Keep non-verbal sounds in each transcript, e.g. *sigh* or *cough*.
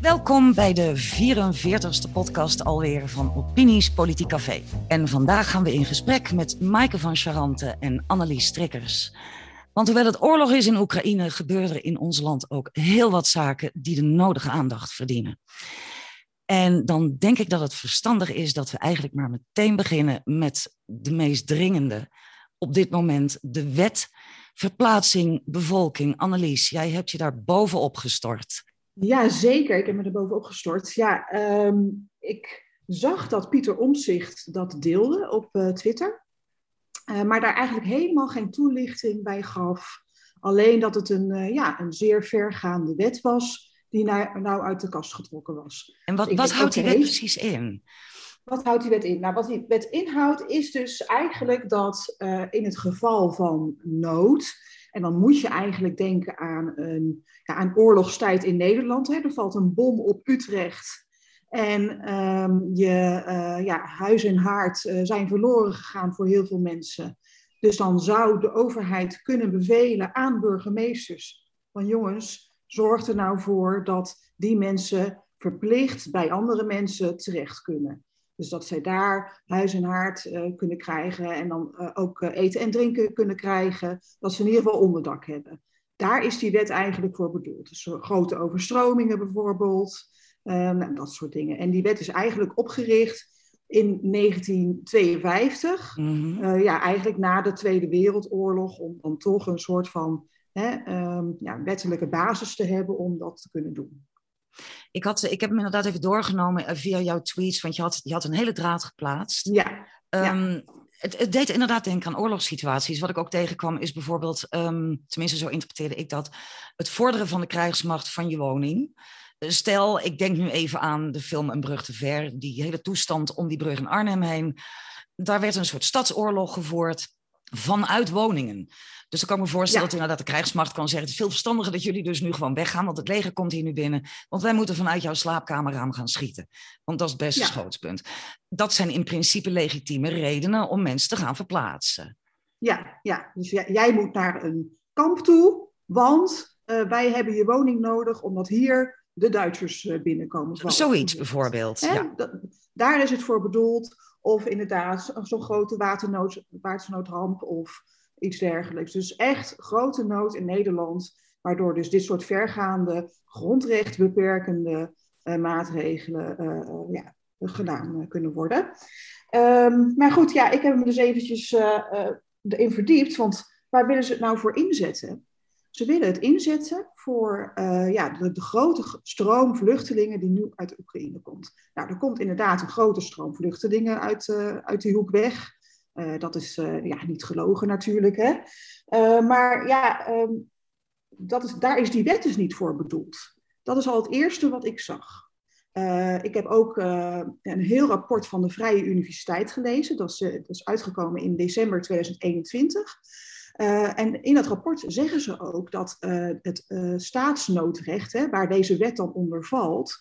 Welkom bij de 44ste podcast alweer van Opinies Politiek Café. En vandaag gaan we in gesprek met Maaike van Charante en Annelies Strikkers. Want hoewel het oorlog is in Oekraïne, gebeuren er in ons land ook heel wat zaken die de nodige aandacht verdienen. En dan denk ik dat het verstandig is dat we eigenlijk maar meteen beginnen met de meest dringende op dit moment, de wet verplaatsing bevolking. Annelies, jij hebt je daar bovenop gestort. Ja, zeker. Ik heb me er bovenop gestort. Ja, ehm, ik zag dat Pieter Omzicht dat deelde op uh, Twitter. Uh, maar daar eigenlijk helemaal geen toelichting bij gaf. Alleen dat het een, uh, ja, een zeer vergaande wet was die nou, nou uit de kast getrokken was. En wat, dus wat houdt die wet precies in? Wat houdt die wet in? Nou, wat die wet inhoudt is dus eigenlijk dat in het geval van nood en dan moet je eigenlijk denken aan een, ja, een oorlogstijd in Nederland. Hè. Er valt een bom op Utrecht. En um, je, uh, ja, huis en haard uh, zijn verloren gegaan voor heel veel mensen. Dus dan zou de overheid kunnen bevelen aan burgemeesters: van jongens, zorg er nou voor dat die mensen verplicht bij andere mensen terecht kunnen. Dus dat zij daar huis en haard uh, kunnen krijgen en dan uh, ook uh, eten en drinken kunnen krijgen. Dat ze in ieder geval onderdak hebben. Daar is die wet eigenlijk voor bedoeld. Dus grote overstromingen bijvoorbeeld, nou, dat soort dingen. En die wet is eigenlijk opgericht in 1952. Mm-hmm. ja, eigenlijk na de Tweede Wereldoorlog, om dan toch een soort van hè, um, ja, wettelijke basis te hebben om dat te kunnen doen. Ik, had, ik heb hem inderdaad even doorgenomen eh, via jouw tweets, want je had, je had een hele draad geplaatst. Ja. Um, Het, het, deed inderdaad denken aan oorlogssituaties. Wat ik ook tegenkwam is bijvoorbeeld, um, tenminste zo interpreteerde ik dat, het vorderen van de krijgsmacht van je woning. Eh, stel, ik denk nu even aan de film Een brug te ver, die hele toestand om die brug in Arnhem heen. Daar werd een soort stadsoorlog gevoerd vanuit woningen. Dus dan kan ik me voorstellen ja. dat inderdaad de krijgsmacht kan zeggen: het is veel verstandiger dat jullie dus nu gewoon weggaan, want het leger komt hier nu binnen. Want wij moeten vanuit jouw slaapkamerraam gaan schieten. Want dat is het beste ja. schootspunt. Dat zijn in principe legitieme redenen om mensen te gaan verplaatsen. Ja, ja. dus jij moet naar een kamp toe, want uh, wij hebben je woning nodig, omdat hier de Duitsers uh, binnenkomen. Zoiets bijvoorbeeld. Ja. Daar is het voor bedoeld. Of inderdaad zo'n grote waternood, watersnoodramp of iets dergelijks. Dus echt grote nood in Nederland, waardoor dus dit soort vergaande, grondrechtbeperkende uh, maatregelen uh, ja, gedaan kunnen worden. Um, maar goed, ja, ik heb me dus eventjes erin verdiept, want waar willen ze het nou voor inzetten? Ze willen het inzetten voor uh, ja, de, grote stroom vluchtelingen die nu uit Oekraïne komt. Nou, er komt inderdaad een grote stroom vluchtelingen uit, uh, uit die hoek weg. Uh, dat is ja, niet gelogen natuurlijk. Hè? maar ja, um, dat is, daar is die wet dus niet voor bedoeld. Dat is al het eerste wat ik zag. ik heb ook een heel rapport van de Vrije Universiteit gelezen. Dat is, dat is uitgekomen in december 2021. Uh, en in het rapport zeggen ze ook dat uh, het uh, staatsnoodrecht, hè, waar deze wet dan onder valt,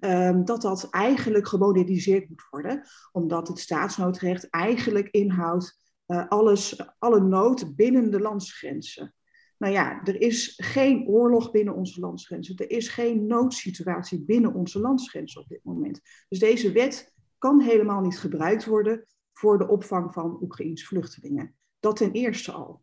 um, dat dat eigenlijk gemoderniseerd moet worden, omdat het staatsnoodrecht eigenlijk inhoudt alles, alle nood binnen de landsgrenzen. Nou ja, er is geen oorlog binnen onze landsgrenzen. Er is geen noodsituatie binnen onze landsgrenzen op dit moment. Dus deze wet kan helemaal niet gebruikt worden voor de opvang van Oekraïns vluchtelingen. Dat ten eerste al.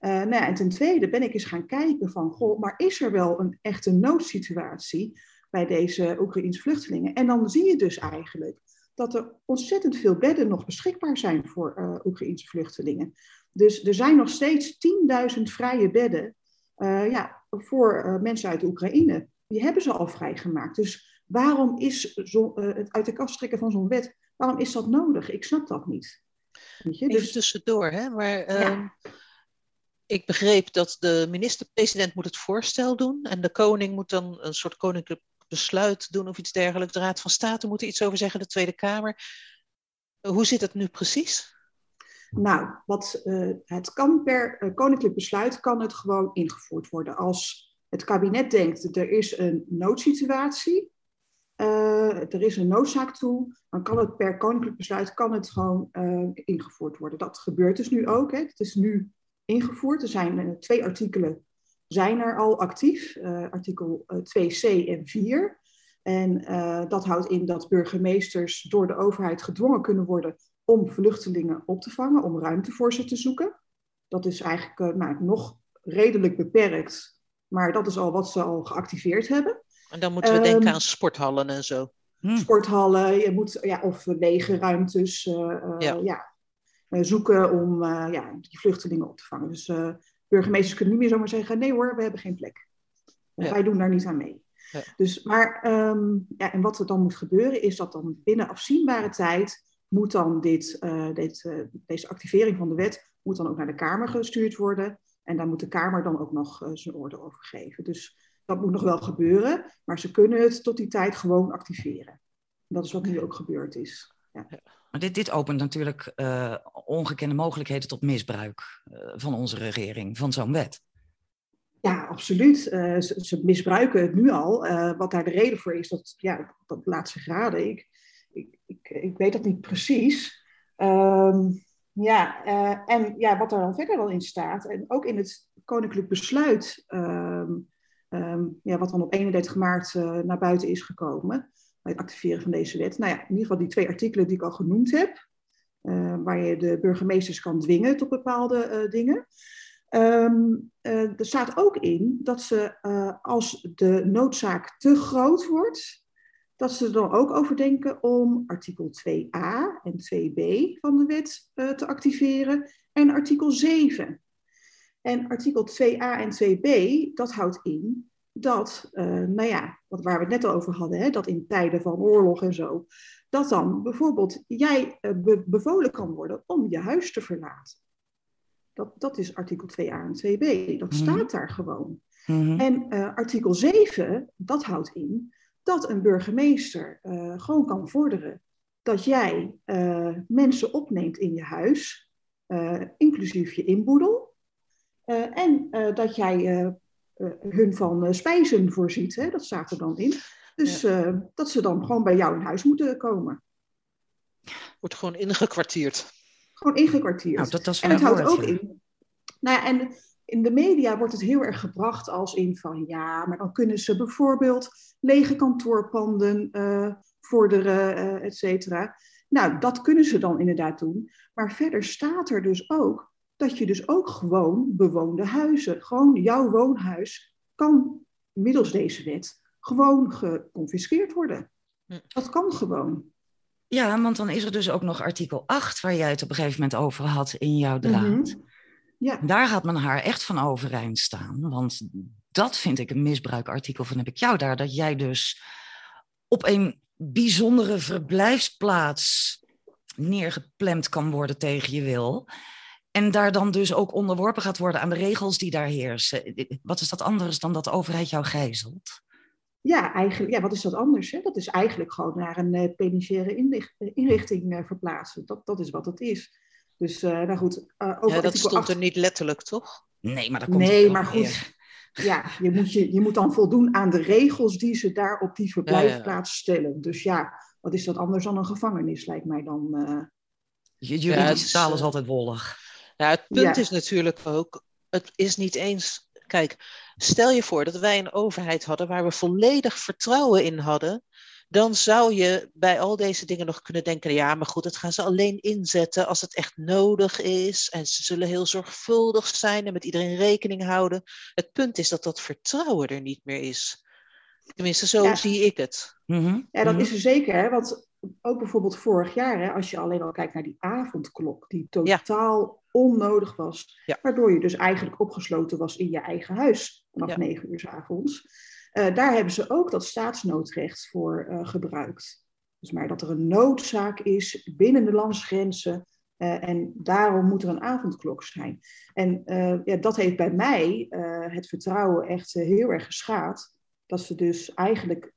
Uh, nou ja, en ten tweede ben ik eens gaan kijken van, goh, maar is er wel een echte noodsituatie bij deze Oekraïense vluchtelingen? En dan zie je dus eigenlijk dat er ontzettend veel bedden nog beschikbaar zijn voor uh, Oekraïense vluchtelingen. Dus er zijn nog steeds 10.000 vrije bedden uh, ja, voor mensen uit de Oekraïne. Die hebben ze al vrijgemaakt. Dus waarom is zo, het uit de kast trekken van zo'n wet, waarom is dat nodig? Ik snap dat niet. Weet je? Dus, Even tussendoor, hè? maar... Ja. Ik begreep dat de minister-president moet het voorstel doen en de koning moet dan een soort koninklijk besluit doen of iets dergelijks. De Raad van State moet er iets over zeggen, de Tweede Kamer. Hoe zit het nu precies? Nou, wat, uh, het kan per uh, koninklijk besluit kan het gewoon ingevoerd worden. Als het kabinet denkt er is een noodsituatie, uh, er is een noodzaak toe, dan kan het per koninklijk besluit kan het gewoon ingevoerd worden. Dat gebeurt dus nu ook. Hè. Het is nu ingevoerd. Er zijn uh, twee artikelen zijn er al actief, uh, artikel 2c eh, en 4. En dat houdt in dat burgemeesters door de overheid gedwongen kunnen worden om vluchtelingen op te vangen, om ruimte voor ze te zoeken. Dat is eigenlijk nou, nog redelijk beperkt, maar dat is al wat ze al geactiveerd hebben. En dan moeten we denken ehm, aan sporthallen en zo. Hm. Sporthallen, je moet, ja, of lege ruimtes uh, ja. ja zoeken om ja, die vluchtelingen op te vangen. Dus burgemeesters kunnen niet meer zomaar zeggen: nee hoor, we hebben geen plek. Wij doen daar niet aan mee. Ja. Dus, maar, ehm, ja, en wat er dan moet gebeuren, is dat dan binnen afzienbare tijd moet dan dit, dit deze activering van de wet moet dan ook naar de Kamer gestuurd worden. En daar moet de Kamer dan ook nog zijn orde over geven. Dus dat moet nog wel gebeuren, maar ze kunnen het tot die tijd gewoon activeren. Dat is wat nu ook gebeurd is. Ja. Maar dit, dit opent natuurlijk uh, ongekende mogelijkheden tot misbruik uh, van onze regering, van zo'n wet. Ja, absoluut. Uh, ze, ze, misbruiken het nu al. wat daar de reden voor is, dat, ja, dat laat zich raden. Ik, ik, ik, ik weet dat niet precies. Um, ja, en ja, wat er dan verder dan in staat, en ook in het koninklijk besluit um, Ehm, ja, wat dan op 31 maart naar buiten is gekomen bij het activeren van deze wet. Nou ja, in ieder geval die twee artikelen die ik al genoemd heb, uh, waar je de burgemeesters kan dwingen tot bepaalde uh, dingen. Um, er staat ook in dat ze, als de noodzaak te groot wordt, dat ze er dan ook over denken om artikel 2a en 2b van de wet te activeren en artikel 7. En artikel 2a en 2b, dat houdt in dat, uh, nou ja, wat, waar we het net al over hadden, hè, dat in tijden van oorlog en zo, dat dan bijvoorbeeld jij uh, bevolen kan worden om je huis te verlaten. Dat, dat is artikel 2a en 2b, dat mhm. staat daar gewoon. Mhm. En uh, artikel 7, dat houdt in dat een burgemeester gewoon kan vorderen dat jij mensen opneemt in je huis, inclusief je inboedel. Eh, en eh, dat jij eh, hun van spijzen voorziet, hè? dat staat er dan in. Dus dat ze dan gewoon bij jou in huis moeten komen. Wordt gewoon ingekwartierd. Gewoon ingekwartierd. Nou, dat, dat en het houdt ook in. Nou ja, en in de media wordt het heel erg gebracht als in van ja, maar dan kunnen ze bijvoorbeeld lege kantoorpanden uh, vorderen, uh, et cetera. Nou, dat kunnen ze dan inderdaad doen. Maar verder staat er dus ook dat je dus ook gewoon bewoonde huizen, gewoon jouw woonhuis, kan middels deze wet gewoon geconfiskeerd worden. Hm. Dat kan gewoon. Ja, want dan is er dus ook nog artikel 8, waar jij het op een gegeven moment over had in jouw mhm. draad. Ja. Daar gaat men haar echt van overeind staan. Want dat vind ik een misbruikartikel van heb ik jou daar. Dat jij dus op een bijzondere verblijfsplaats neergeplemd kan worden tegen je wil. En daar dan dus ook onderworpen gaat worden aan de regels die daar heersen. Wat is dat anders dan dat de overheid jou gijzelt? Ja, eigenlijk, ja wat is dat anders? Hè? Dat is eigenlijk gewoon naar een uh, penitentiaire inrichting uh, verplaatsen. Dat, dat is wat het is. Dus, uh, nou goed. over ja, dat stond er niet letterlijk, toch? Nee, maar dat komt Nee, maar goed. *laughs* Ja, je moet, je, je moet dan voldoen aan de regels die ze daar op die verblijfplaats stellen. Dus ja, wat is dat anders dan een gevangenis, lijkt mij dan. Juridische taal is altijd wollig. Nou, het punt is natuurlijk ook, het is niet eens. Kijk, stel je voor dat wij een overheid hadden waar we volledig vertrouwen in hadden. Dan zou je bij al deze dingen nog kunnen denken: ja, maar goed, dat gaan ze alleen inzetten als het echt nodig is. En ze zullen heel zorgvuldig zijn en met iedereen rekening houden. Het punt is dat dat vertrouwen er niet meer is. Tenminste, zo zie ik het. Mhm. Ja, dat mhm. is er zeker. Hè? Want ook bijvoorbeeld vorig jaar, hè, als je alleen al kijkt naar die avondklok, die totaal onnodig was. Waardoor je dus eigenlijk opgesloten was in je eigen huis vanaf negen uur s avonds. Uh, daar hebben ze ook dat staatsnoodrecht voor uh, gebruikt. Dus maar dat er een noodzaak is binnen de landsgrenzen. Uh, en daarom moet er een avondklok zijn. En ja, dat heeft bij mij het vertrouwen echt heel erg geschaad. Dat ze dus eigenlijk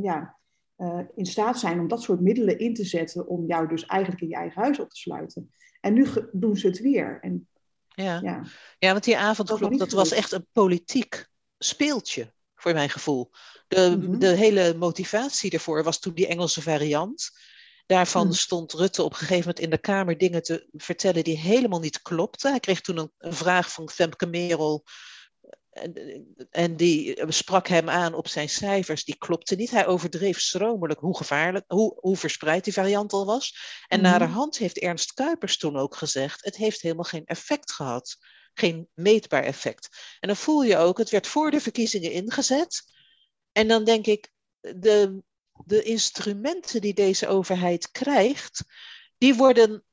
ja, in staat zijn om dat soort middelen in te zetten om jou dus eigenlijk in je eigen huis op te sluiten. En nu doen ze het weer. En, ja. Ja. ja, want die avondklok, dat, was echt een politiek speeltje, voor mijn gevoel. De, mhm. de hele motivatie ervoor was toen die Engelse variant. Daarvan mhm. stond Rutte op een gegeven moment in de Kamer dingen te vertellen die helemaal niet klopten. Hij kreeg toen een, vraag van Femke Merel en die sprak hem aan op zijn cijfers, die klopte niet. Hij overdreef stromelijk hoe gevaarlijk, hoe, hoe verspreid die variant al was. En mm -hmm. hand heeft Ernst Kuipers toen ook gezegd, het heeft helemaal geen effect gehad. Geen meetbaar effect. En dan voel je ook, het werd voor de verkiezingen ingezet. En dan denk ik, de, de instrumenten die deze overheid krijgt, die worden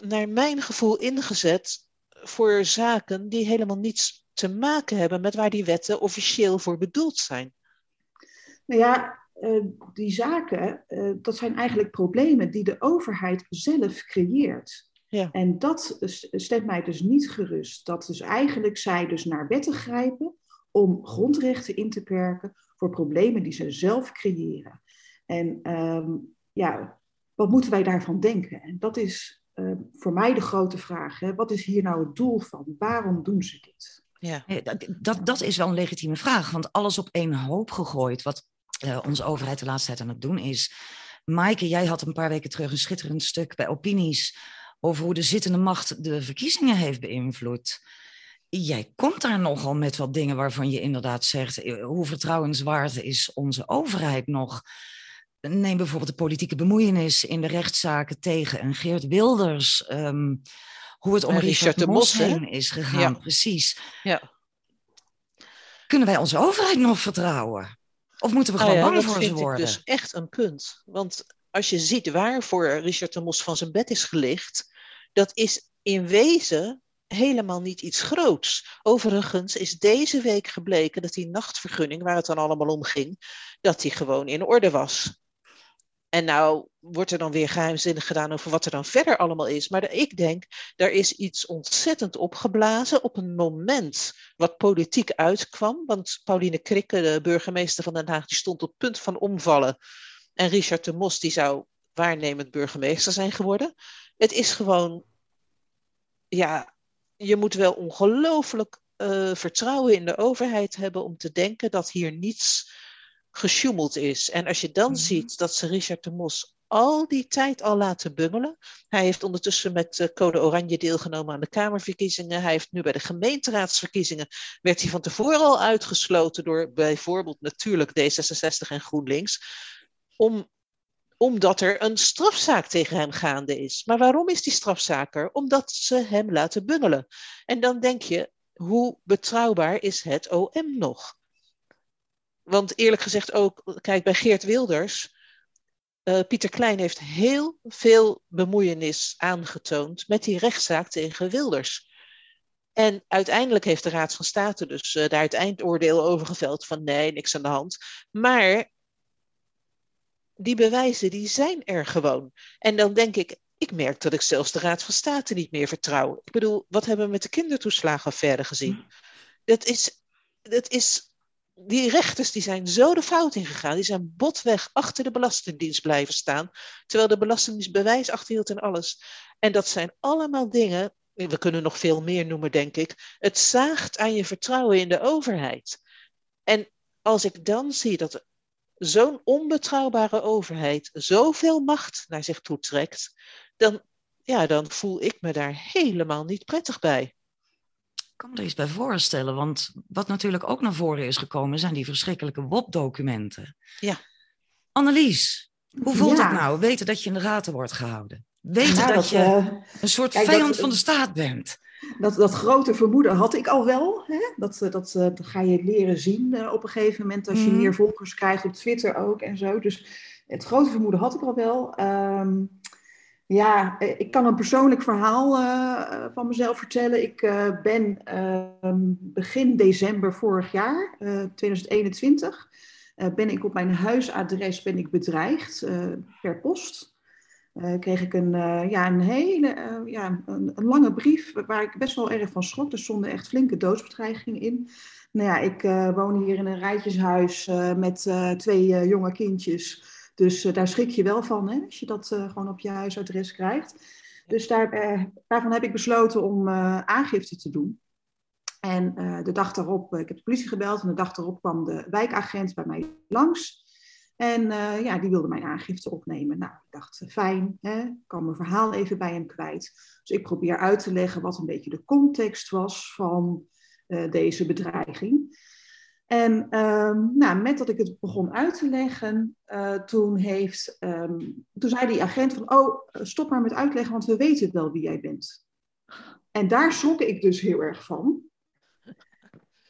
naar mijn gevoel ingezet voor zaken die helemaal niets te maken hebben met waar die wetten officieel voor bedoeld zijn. Nou ja, uh, die zaken, uh, dat zijn eigenlijk problemen die de overheid zelf creëert. Ja. En dat stemt mij dus niet gerust. Dat dus eigenlijk zij dus naar wetten grijpen om grondrechten in te perken voor problemen die ze zelf creëren. En um, ja, wat moeten wij daarvan denken? En dat is uh, voor mij de grote vraag. Hè? Wat is hier nou het doel van? Waarom doen ze dit? Ja. Dat, dat is wel een legitieme vraag, want alles op één hoop gegooid, wat uh, onze overheid de laatste tijd aan het doen is. Maaike, jij had een paar weken terug een schitterend stuk bij Opinies over hoe de zittende macht de verkiezingen heeft beïnvloed. Jij komt daar nogal met wat dingen waarvan je inderdaad zegt, eh, hoe vertrouwenswaardig is onze overheid nog? Neem bijvoorbeeld de politieke bemoeienis in de rechtszaken tegen een Geert Wilders. Um, hoe het om Richard, Richard de Mos heen is gegaan, ja. precies. Ja. Kunnen wij onze overheid nog vertrouwen? Of moeten we gewoon ah, ja, bang voor ze worden? Dat is dus echt een punt. Want als je ziet waarvoor Richard de Mos van zijn bed is gelicht, dat is in wezen helemaal niet iets groots. Overigens is deze week gebleken dat die nachtvergunning, waar het dan allemaal om ging, dat die gewoon in orde was. En nou wordt er dan weer geheimzinnig gedaan over wat er dan verder allemaal is. Maar ik denk, daar is iets ontzettend opgeblazen op een moment wat politiek uitkwam. Want Pauline Krikke, de burgemeester van Den Haag, die stond op punt van omvallen. En Richard de Mos, die zou waarnemend burgemeester zijn geworden. Het is gewoon, ja, je moet wel ongelooflijk uh, vertrouwen in de overheid hebben om te denken dat hier niets gesjoemeld is. En als je dan mm -hmm. ziet dat ze Richard de Mos al die tijd al laten bungelen. Hij heeft ondertussen met uh, Code Oranje deelgenomen aan de Kamerverkiezingen. Hij heeft nu bij de gemeenteraadsverkiezingen, werd hij van tevoren al uitgesloten door bijvoorbeeld natuurlijk D66 en GroenLinks. Om, omdat er een strafzaak tegen hem gaande is. Maar waarom is die strafzaak er? Omdat ze hem laten bungelen. En dan denk je, hoe betrouwbaar is het OM nog? Want eerlijk gezegd ook, kijk, bij Geert Wilders, uh, Pieter Klein heeft heel veel bemoeienis aangetoond met die rechtszaak tegen Wilders. En uiteindelijk heeft de Raad van State dus uh, daar het eindoordeel over geveld van nee, niks aan de hand. Maar die bewijzen, die zijn er gewoon. En dan denk ik, ik merk dat ik zelfs de Raad van State niet meer vertrouw. Ik bedoel, wat hebben we met de kindertoeslagenaffaire gezien? Hm. Dat is, dat is die rechters die zijn zo de fout ingegaan. Die zijn botweg achter de Belastingdienst blijven staan. Terwijl de Belastingdienst bewijs achterhield en alles. En dat zijn allemaal dingen. We kunnen nog veel meer noemen, denk ik. Het zaagt aan je vertrouwen in de overheid. En als ik dan zie dat zo'n onbetrouwbare overheid zoveel macht naar zich toe trekt, dan, ja, dan voel ik me daar helemaal niet prettig bij kan me er iets bij voorstellen, want wat natuurlijk ook naar voren is gekomen zijn die verschrikkelijke WOP-documenten. Ja. Annelies, hoe voelt ja. het nou? Weten dat je in de gaten wordt gehouden? Weten nou, dat, dat, je uh, een soort kijk, vijand dat, van de staat bent? Dat, dat grote vermoeden had ik al wel. Hè? Dat, dat, dat, dat ga je leren zien op een gegeven moment als je mm. meer volgers krijgt op Twitter ook en zo. Dus het grote vermoeden had ik al wel. Um, ja, eh, ik kan een persoonlijk verhaal uh, van mezelf vertellen. Ik uh, ben uh, begin december vorig jaar, 2021, ben ik op mijn huisadres ben ik bedreigd per post. kreeg ik een, ja, een hele ja, een, een, lange brief waar ik best wel erg van schrok. Er stonden echt flinke doodsbedreigingen in. Nou ja, ik woon hier in een rijtjeshuis met twee jonge kindjes. Dus uh, daar schrik je wel van, hè, als je dat uh, gewoon op je huisadres krijgt. Dus daar, uh, daarvan heb ik besloten om aangifte te doen. En de dag daarop, ik heb de politie gebeld en de dag daarop kwam de wijkagent bij mij langs. En ja, die wilde mijn aangifte opnemen. Nou, ik dacht, fijn, hè, ik kan mijn verhaal even bij hem kwijt. Dus ik probeer uit te leggen wat een beetje de context was van deze bedreiging. En ehm, nou, met dat ik het begon uit te leggen, toen, heeft, ehm, toen zei die agent van, oh, stop maar met uitleggen, want we weten wel wie jij bent. En daar schrok ik dus heel erg van.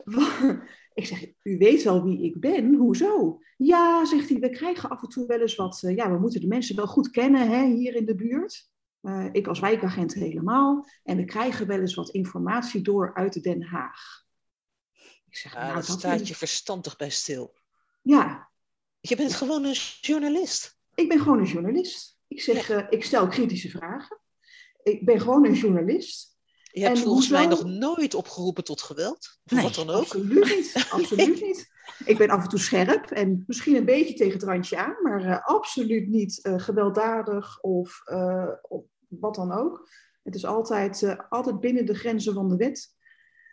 *laughs* Ik zeg, u weet wel wie ik ben, hoezo? Ja, zegt hij, we krijgen af en toe wel eens wat, ja, we moeten de mensen wel goed kennen hè, hier in de buurt. Uh, ik als wijkagent helemaal. En we krijgen wel eens wat informatie door uit Den Haag. Ik zeg, nou, dat staat je verstandig bij stil. Ja. Je bent gewoon een journalist. Ik ben gewoon een journalist. Ik zeg, uh, ik stel kritische vragen. Ik ben gewoon een journalist. Je hebt volgens mij nog nooit opgeroepen tot geweld. Nee, wat dan ook. Absoluut niet. *laughs* Absoluut niet. Ik ben af en toe scherp en misschien een beetje tegen het randje aan, maar uh, absoluut niet uh, gewelddadig of, uh, of, wat dan ook. Het is altijd, altijd binnen de grenzen van de wet.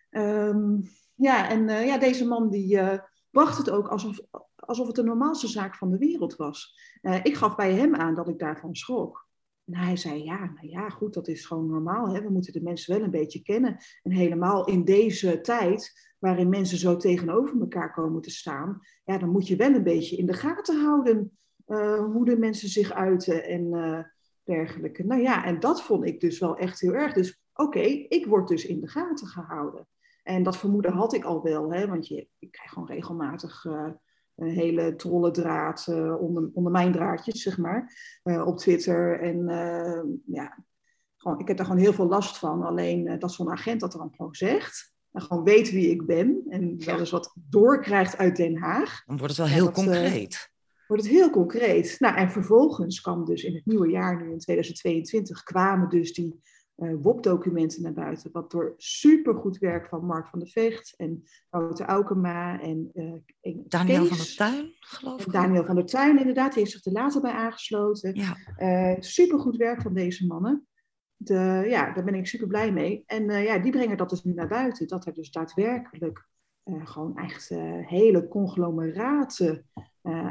Um, ja, en ja, deze man die bracht het ook alsof, alsof het de normaalste zaak van de wereld was. ik gaf bij hem aan dat ik daarvan schrok. En hij zei, ja, nou ja, goed, dat is gewoon normaal. Hè? We moeten de mensen wel een beetje kennen. En helemaal in deze tijd, waarin mensen zo tegenover elkaar komen te staan, ja, dan moet je wel een beetje in de gaten houden hoe de mensen zich uiten en dergelijke. Nou ja, en dat vond ik dus wel echt heel erg. Dus oké, ik word dus in de gaten gehouden. En dat vermoeden had ik al wel, hè, want je, ik krijg gewoon regelmatig uh, een hele trollendraad uh, onder, onder mijn draadjes, zeg maar, uh, op Twitter. En ja, gewoon, ik heb daar gewoon heel veel last van. Alleen dat zo'n agent dat dan gewoon zegt. En gewoon weet wie ik ben. En wel eens wat doorkrijgt uit Den Haag. Dan wordt het wel heel dat, concreet. wordt het heel concreet. Nou, en vervolgens kwam dus in het nieuwe jaar, nu in 2022, kwamen dus die WOP-documenten naar buiten. Wat door supergoed werk van Mark van der Vecht en Wouter Aukema en uh, Daniel van der Tuin, geloof ik. Daniel van der Tuin, inderdaad, die heeft zich er later bij aangesloten. Ja. Uh, supergoed werk van deze mannen. De, ja, daar ben ik super blij mee. En ja, die brengen dat dus nu naar buiten. Dat er dus daadwerkelijk gewoon echt hele conglomeraten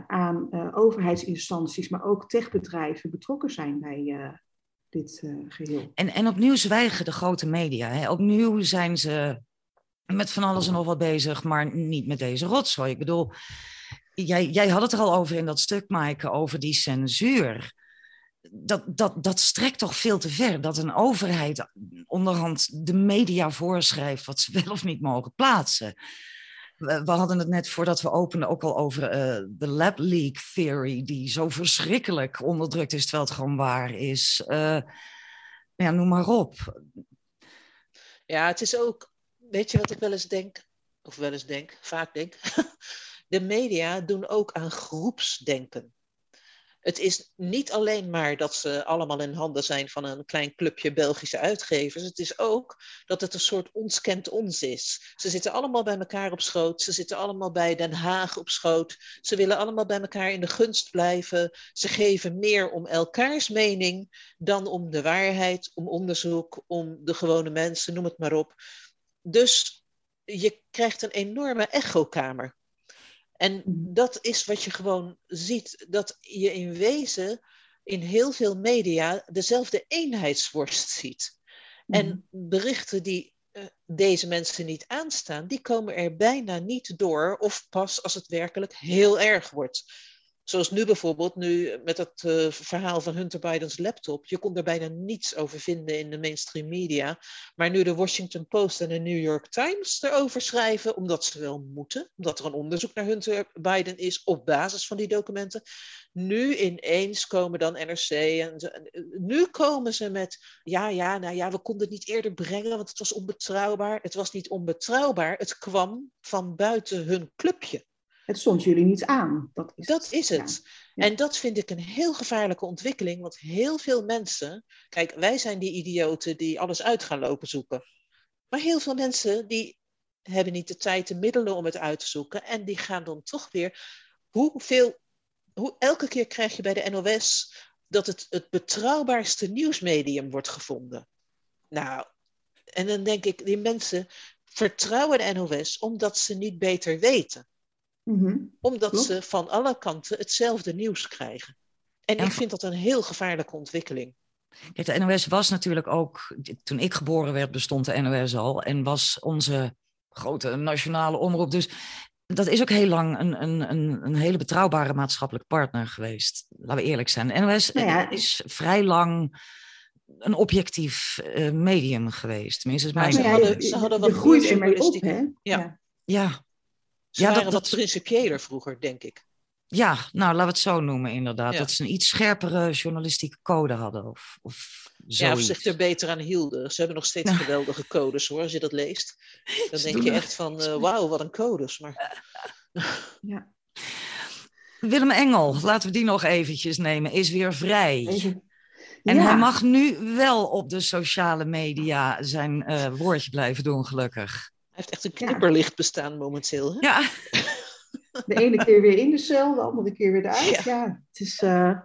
aan overheidsinstanties, maar ook techbedrijven betrokken zijn bij, dit uh, geheel. En, en opnieuw zwijgen de grote media. Hè? Opnieuw zijn ze met van alles en nog wat bezig, maar niet met deze rotzooi. Ik bedoel, jij, jij had het er al over in dat stuk, Maaike, over die censuur. Dat, dat, dat strekt toch veel te ver. Dat een overheid onderhand de media voorschrijft wat ze wel of niet mogen plaatsen. We, hadden het net voordat we openden ook al over uh, de lab leak theory, die zo verschrikkelijk onderdrukt is, terwijl het gewoon waar is. Uh, ja, noem maar op. Ja, het is ook, weet je wat ik wel eens denk, of wel eens denk, vaak denk. *laughs* De media doen ook aan groepsdenken het is niet alleen maar dat ze allemaal in handen zijn van een klein clubje Belgische uitgevers. Het is ook dat het een soort ons kent ons is. Ze zitten allemaal bij elkaar op schoot. Ze zitten allemaal bij Den Haag op schoot. Ze willen allemaal bij elkaar in de gunst blijven. Ze geven meer om elkaars mening dan om de waarheid, om onderzoek, om de gewone mensen, noem het maar op. Dus je krijgt een enorme echokamer. En mhm. dat is wat je gewoon ziet, dat je in wezen in heel veel media dezelfde eenheidsworst ziet. En mhm. berichten die uh, deze mensen niet aanstaan, die komen er bijna niet door, of pas als het werkelijk heel erg wordt. Zoals nu bijvoorbeeld, nu met dat uh, verhaal van Hunter Bidens laptop. Je kon er bijna niets over vinden in de mainstream media. Maar nu de Washington Post en de New York Times erover schrijven, omdat ze wel moeten, omdat er een onderzoek naar Hunter Biden is op basis van die documenten. Nu ineens komen dan NRC en nu komen ze met, ja, ja, nou ja, we konden het niet eerder brengen, want het was onbetrouwbaar. Het was niet onbetrouwbaar, het kwam van buiten hun clubje het stond jullie niet aan. Dat is dat het. Is het. En dat vind ik een heel gevaarlijke ontwikkeling, want heel veel mensen, kijk, wij zijn die idioten die alles uit gaan lopen zoeken. Maar heel veel mensen die hebben niet de tijd, de middelen om het uit te zoeken en die gaan dan toch weer, hoeveel, hoe, elke keer krijg je bij de NOS dat het het betrouwbaarste nieuwsmedium wordt gevonden. Nou, en dan denk ik, die mensen vertrouwen de NOS omdat ze niet beter weten. Mhm. Omdat ze van alle kanten hetzelfde nieuws krijgen. En ik vind dat een heel gevaarlijke ontwikkeling. Kijk, de NOS was natuurlijk ook, toen ik geboren werd, bestond de NOS al. En was onze grote nationale omroep. Dus dat is ook heel lang een, een, een, een hele betrouwbare maatschappelijk partner geweest. Laten we eerlijk zijn. NOS nou ja, is vrij lang een objectief uh, medium geweest. Tenminste, is mijn... Ze, hadden, ze hadden wat groeit ermee op, hè? Ja. ja. Ze ja, dat, dat principiëler vroeger, denk ik. Ja, nou, laten we het zo noemen, inderdaad. Dat ze een iets scherpere journalistieke code hadden. Of, of ja, of zich er beter aan hielden. Ze hebben nog steeds geweldige codes, hoor, als je dat leest. Dan denk je echt van, uh, wauw, wat een codes. Maar... *laughs* ja. Willem Engel, laten we die nog eventjes nemen, is weer vrij. En hij mag nu wel op de sociale media zijn uh, woordje blijven doen, gelukkig. Heeft echt een knipperlicht bestaan momenteel. Hè? Ja. De ene keer weer in de cel, de andere keer weer eruit. Ja, het, is, uh,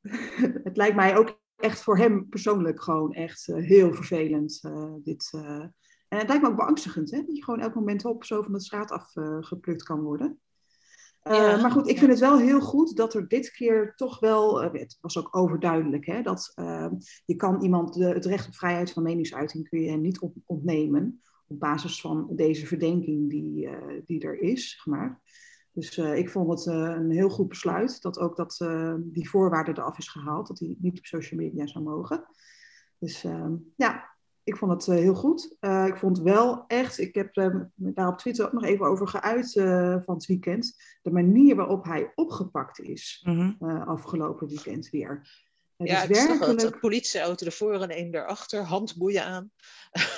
*laughs* het lijkt mij ook echt voor hem persoonlijk gewoon echt uh, heel vervelend. Uh, dit, en het lijkt me ook beangstigend, hè? dat je gewoon elk moment op zo van de straat afgeplukt kan worden. Ja, maar goed, ik vind het wel heel goed dat er dit keer toch wel, het was ook overduidelijk, hè, dat je kan iemand de, het recht op vrijheid van meningsuiting kun je niet ontnemen op basis van deze verdenking die, die er is gemaakt. Dus uh, ik vond het uh, een heel goed besluit dat ook dat, uh, die voorwaarde eraf is gehaald, dat hij niet op social media zou mogen. Dus ehm, ja, ik vond het heel goed. ik vond wel echt, ik heb daar op Twitter ook nog even over geuit van het weekend, de manier waarop hij opgepakt is mm afgelopen weekend weer. Het ja, is ik werkelijk... zag het. Een politieauto ervoor en één daarachter, handboeien aan.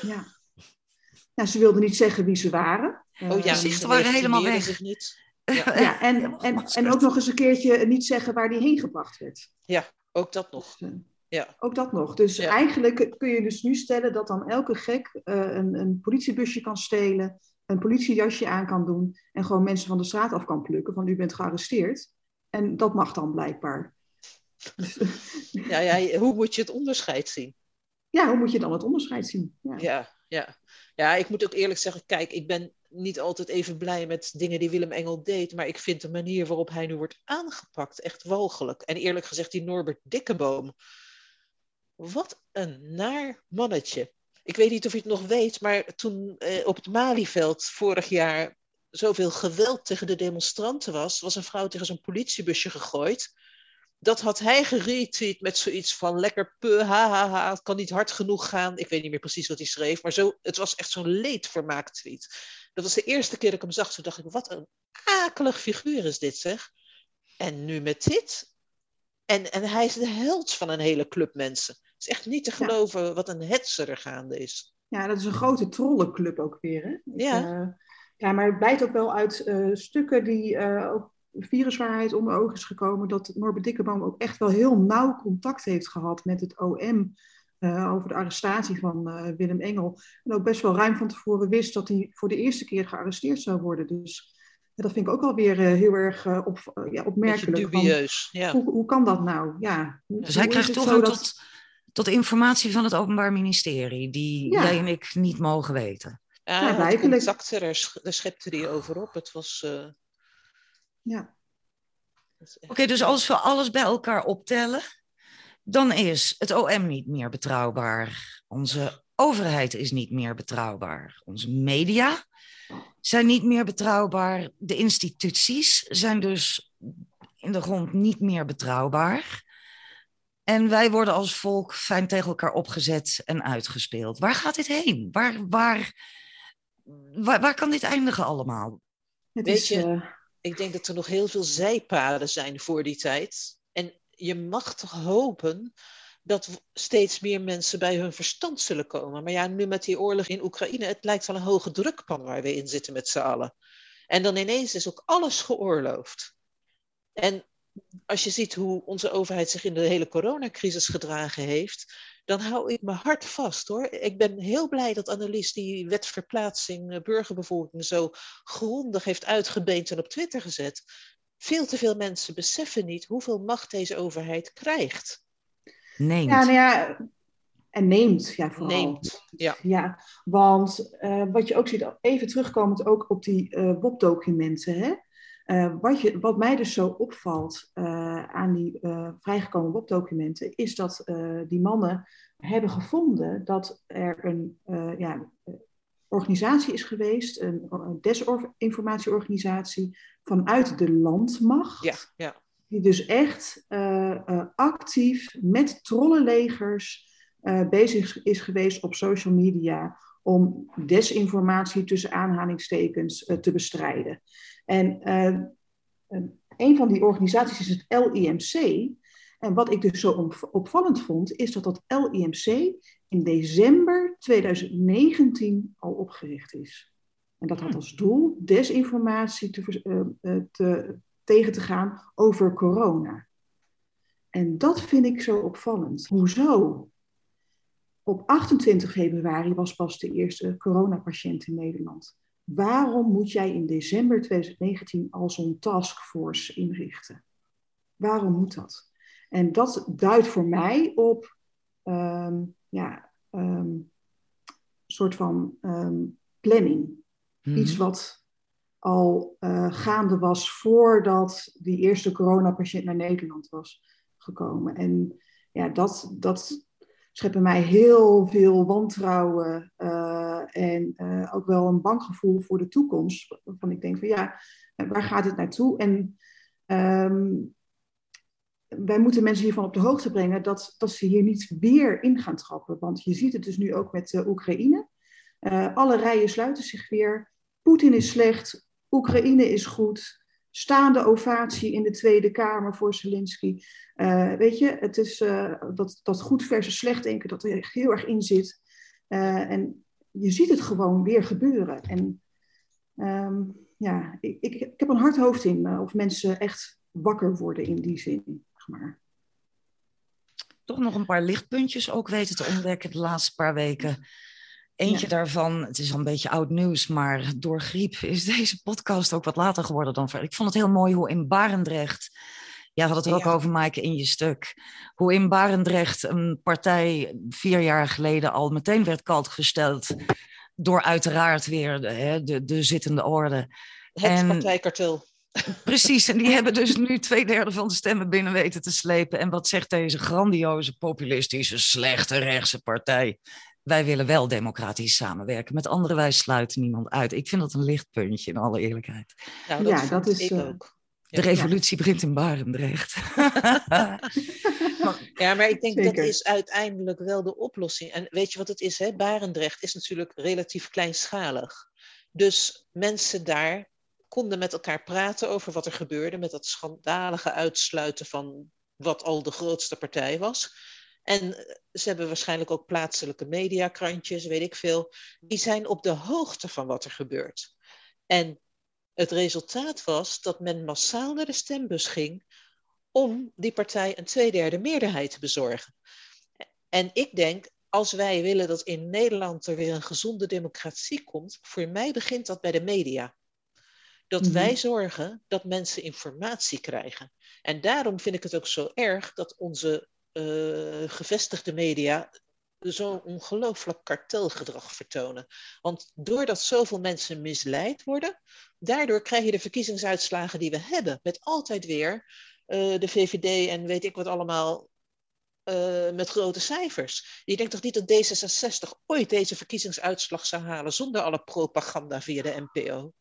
Ja. *laughs* Nou, ze wilden niet zeggen wie ze waren. Oh ja, ze waren helemaal weg. Zich niet. *laughs* Ja, en, en, en ook nog eens een keertje niet zeggen waar die heen gebracht werd. Ja, ook dat nog. Dus, eh, ja. Ook dat nog. Dus eigenlijk kun je dus nu stellen dat dan elke gek uh, een, een politiebusje kan stelen, een politiejasje aan kan doen en gewoon mensen van de straat af kan plukken van u bent gearresteerd. En dat mag dan blijkbaar. ja, ja, hoe moet je het onderscheid zien? Ja, hoe moet je dan het onderscheid zien? Ja, ja, ja. ja ik moet ook eerlijk zeggen, kijk, ik ben niet altijd even blij met dingen die Willem Engel deed. Maar ik vind de manier waarop hij nu wordt aangepakt echt walgelijk. En eerlijk gezegd, die Norbert Dikkeboom. Wat een naar mannetje. Ik weet niet of je het nog weet, maar toen eh, op het Malieveld vorig jaar zoveel geweld tegen de demonstranten was, was een vrouw tegen zo'n politiebusje gegooid. Dat had hij geretweet met zoiets van lekker puh, ha, ha, ha, het kan niet hard genoeg gaan. Ik weet niet meer precies wat hij schreef, maar zo, het was echt zo'n leedvermaak tweet. Dat was de eerste keer dat ik hem zag. Toen dacht ik, wat een akelig figuur is dit zeg. En nu met dit. En, en hij is de held van een hele club mensen. Het is echt niet te geloven wat een hetzer er gaande is. Ja, dat is een grote trollenclub ook weer. Hè? Ja. Uh, ja, maar het blijkt ook wel uit uh, stukken die uh, ook viruswaarheid onder ogen is gekomen, dat Norbert Dikkeboom ook echt wel heel nauw contact heeft gehad met het OM uh, over de arrestatie van uh, Willem Engel. En ook best wel ruim van tevoren wist dat hij voor de eerste keer gearresteerd zou worden. Dus ja, dat vind ik ook alweer uh, heel erg op, ja, opmerkelijk. Dubieus, ja. Hoe, hoe, kan dat nou? Ja, dus hij krijgt toegang dat... tot, tot informatie van het Openbaar Ministerie, die jij en ik niet mogen weten. Ja, ja contacten, daar, daar schepte hij over op. Het was... Ja. Oké, dus als we alles bij elkaar optellen, dan is het OM niet meer betrouwbaar. Onze overheid is niet meer betrouwbaar. Onze media zijn niet meer betrouwbaar. De instituties zijn dus in de grond niet meer betrouwbaar. En wij worden als volk fijn tegen elkaar opgezet en uitgespeeld. Waar gaat dit heen? Waar, waar, waar, waar kan dit eindigen allemaal? Het Weet je, uh... ik denk dat er nog heel veel zijpaden zijn voor die tijd je mag toch hopen dat steeds meer mensen bij hun verstand zullen komen. Maar ja, nu met die oorlog in Oekraïne, het lijkt wel een hoge drukpan waar we in zitten met z'n allen. En dan ineens is ook alles geoorloofd. En als je ziet hoe onze overheid zich in de hele coronacrisis gedragen heeft, dan hou ik mijn hart vast hoor. Ik ben heel blij dat Annelies die wet verplaatsing eh, burgerbevolking zo grondig heeft uitgebeend en op Twitter gezet. Veel te veel mensen beseffen niet hoeveel macht deze overheid krijgt. Neemt. Ja, nou ja, en neemt, ja, vooral. Neemt, ja. ja want uh, wat je ook ziet, even terugkomend ook op die uh, eh, WOP-documenten, hè. Uh, wat, je, wat mij dus zo opvalt aan die vrijgekomen WOP-documenten, is dat die mannen hebben gevonden dat er een ja, organisatie is geweest, een desinformatieorganisatie vanuit de landmacht. Ja, ja. Die dus echt actief met trollenlegers bezig is geweest op social media om desinformatie tussen aanhalingstekens te bestrijden. En een van die organisaties is het LIMC. En wat ik dus zo opvallend vond, is dat dat LIMC in december 2019 al opgericht is. En dat had hmm. als doel desinformatie te, uh, te, tegen te gaan over corona. En dat vind ik zo opvallend. Hoezo? Op 28 februari was pas de eerste coronapatiënt in Nederland. Waarom moet jij in december 2019 al zo'n taskforce inrichten? Waarom moet dat? En dat duidt voor mij op um, ja, um, soort van um, planning. Mhm. Iets wat al uh, gaande was voordat die eerste coronapatiënt naar Nederland was gekomen. En ja, dat, dat schept mij heel veel wantrouwen uh, en uh, ook wel een bang gevoel voor de toekomst. Waarvan ik denk van ja, waar gaat het naartoe? En um, wij moeten mensen hiervan op de hoogte brengen dat, dat ze hier niet weer in gaan trappen. Want je ziet het dus nu ook met uh, Oekraïne. Alle rijen sluiten zich weer. Poetin is slecht, Oekraïne is goed. Staande ovatie in de Tweede Kamer voor Zelensky. Uh, weet je, het is dat, dat goed versus slecht denken dat er heel erg in zit. en je ziet het gewoon weer gebeuren. En um, ja, ik, ik, ik, heb een hard hoofd in of mensen echt wakker worden in die zin maar. Toch nog een paar lichtpuntjes ook weten te ontdekken de laatste paar weken. Eentje daarvan, het is al een beetje oud nieuws, maar door griep is *laughs* deze podcast ook wat later geworden dan Ik vond het heel mooi hoe in Barendrecht, jij had het er ook over, Maaike, in je stuk, hoe in Barendrecht een partij vier jaar geleden al meteen werd kalt gesteld door uiteraard weer de, de, de zittende orde. Het en, partijkartel. Precies, en die *laughs* hebben dus nu twee derde van de stemmen binnen weten te slepen. En wat zegt deze grandioze, populistische, slechte rechtse partij? Wij willen wel democratisch samenwerken. Met anderen, wij sluiten niemand uit. Ik vind dat een lichtpuntje, in alle eerlijkheid. Nou, dat ja, dat is ik uh, ook. De revolutie begint in Barendrecht. *laughs* ja, maar ik denk dat is uiteindelijk wel de oplossing. En weet je wat het is? Hè? Barendrecht is natuurlijk relatief kleinschalig. Dus mensen daar konden met elkaar praten over wat er gebeurde met dat schandalige uitsluiten van wat al de grootste partij was. En eh, ze hebben waarschijnlijk ook plaatselijke mediakrantjes, weet ik veel. Die zijn op de hoogte van wat er gebeurt. En het resultaat was dat men massaal naar de stembus ging om die partij een tweederde meerderheid te bezorgen. En ik denk, als wij willen dat in Nederland er weer een gezonde democratie komt, voor mij begint dat bij de media. Dat mhm. wij zorgen dat mensen informatie krijgen. En daarom vind ik het ook zo erg dat onze uh, gevestigde media zo'n ongelooflijk kartelgedrag vertonen. Want doordat zoveel mensen misleid worden, daardoor krijg je de verkiezingsuitslagen die we hebben. Met altijd weer uh, de VVD en weet ik wat allemaal uh, met grote cijfers. Je denkt toch niet dat D66 ooit deze verkiezingsuitslag zou halen zonder alle propaganda via de NPO?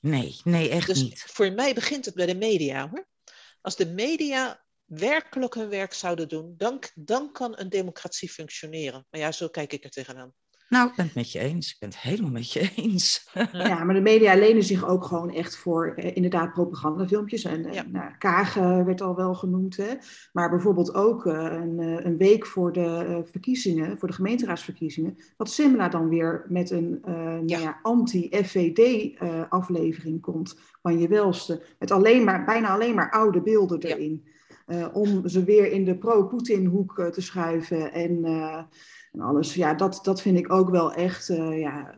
Nee, nee, echt dus niet. Voor mij begint het bij de media hoor. Als de media werkelijk hun werk zouden doen, dan, dan kan een democratie functioneren. Maar ja, zo kijk ik er tegenaan. Nou, ik ben het met je eens. Ik ben het helemaal met je eens. *laughs* Ja, maar de media lenen zich ook gewoon echt voor eh, inderdaad propagandafilmpjes. En eh, ja. nou, Kagen werd al wel genoemd. Hè? Maar bijvoorbeeld ook uh, een, een, week voor de verkiezingen, voor de gemeenteraadsverkiezingen, dat Simla dan weer met een nou ja. anti-FVD-aflevering komt van je welste. Met alleen maar, bijna alleen maar oude beelden erin. Om ze weer in de pro-Poetin-hoek te schuiven. En en alles. Ja, dat, dat vind ik ook wel echt uh, ja,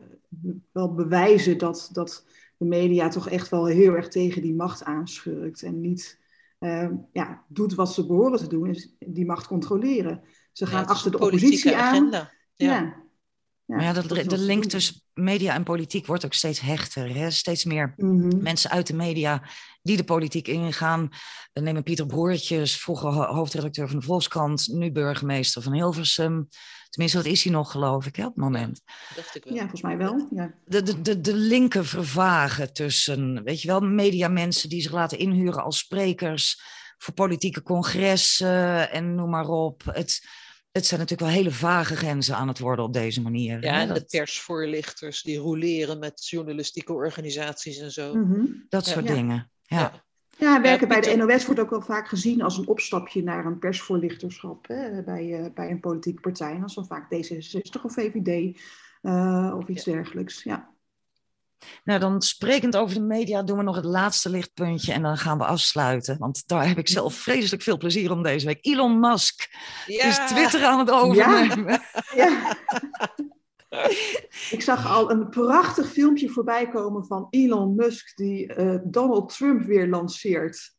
wel bewijzen dat, dat de media toch echt wel heel erg tegen die macht aanschurkt. En niet uh, ja, doet wat ze behoren te doen, is die macht controleren. Ze gaan achter de oppositie aan. Ja. ja. Ja, maar ja, de, de link tussen media en politiek wordt ook steeds hechter. Hè? Steeds meer Mhm. mensen uit de media die de politiek ingaan. We nemen Pieter Broertjes, vroeger ho- hoofdredacteur van de Volkskrant, nu burgemeester van Hilversum. Tenminste, dat is hij nog, geloof ik, hè, op het moment. Dacht ik wel. Ja, volgens mij wel. Ja. De, de, de, de linken vervagen tussen, weet je wel, mediamensen die zich laten inhuren als sprekers voor politieke congressen en noem maar op. Het, het zijn natuurlijk wel hele vage grenzen aan het worden op deze manier. Ja, en de persvoorlichters die roleren met journalistieke organisaties en zo. Mhm. dat soort Ja. dingen. Ja. Ja. Ja, werken bij de NOS wordt ook wel vaak gezien als een opstapje naar een persvoorlichterschap hè, bij, eh, bij een politieke partij. En dat is dan vaak D66 of VVD eh, of iets dergelijks. Ja. Nou, dan sprekend over de media doen we nog het laatste lichtpuntje en dan gaan we afsluiten. Want daar heb ik zelf vreselijk veel plezier om deze week. Elon Musk Ja, is Twitter aan het overnemen. ja. Ik zag al een prachtig filmpje voorbij komen van Elon Musk die eh, Donald Trump weer lanceert.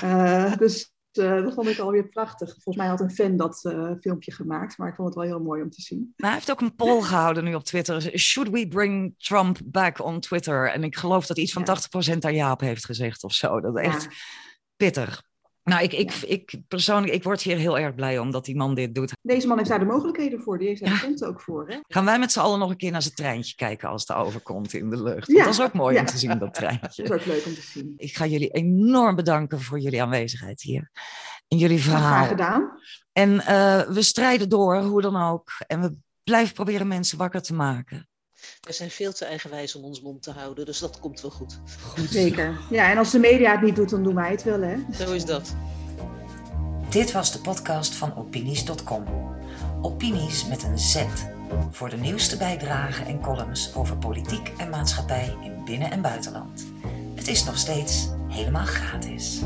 Eh, dus eh, dat vond ik alweer prachtig. Volgens mij had een fan dat eh, filmpje gemaakt, maar ik vond het wel heel mooi om te zien. Nou, hij heeft ook een poll gehouden nu op Twitter. Should we bring Trump back on Twitter? En ik geloof dat iets van Ja. 80% daar ja op heeft gezegd of zo. Dat is echt Ja. pittig. Nou, ik, ik, Ja. ik persoonlijk, ik word hier heel erg blij om dat die man dit doet. Deze man heeft daar de mogelijkheden voor, die heeft daar Ja. de ook voor. Hè? Gaan wij met z'n allen nog een keer naar zijn treintje kijken als het overkomt in de lucht? Ja, dat is ook mooi om te zien, dat treintje. *laughs* Dat is ook leuk om te zien. Ik ga jullie enorm bedanken voor jullie aanwezigheid hier. En jullie Graag verhaal. gedaan. En eh, we strijden door, hoe dan ook. En we blijven proberen mensen wakker te maken. We zijn veel te eigenwijs om ons mond te houden, dus dat komt wel goed. Zeker. Ja, en als de media het niet doet, dan doen wij het wel, hè? Zo is dat. Dit was de podcast van Opinies.com. Opinies met een Z. Voor de nieuwste bijdragen en columns over politiek en maatschappij in binnen- en buitenland. Het is nog steeds helemaal gratis.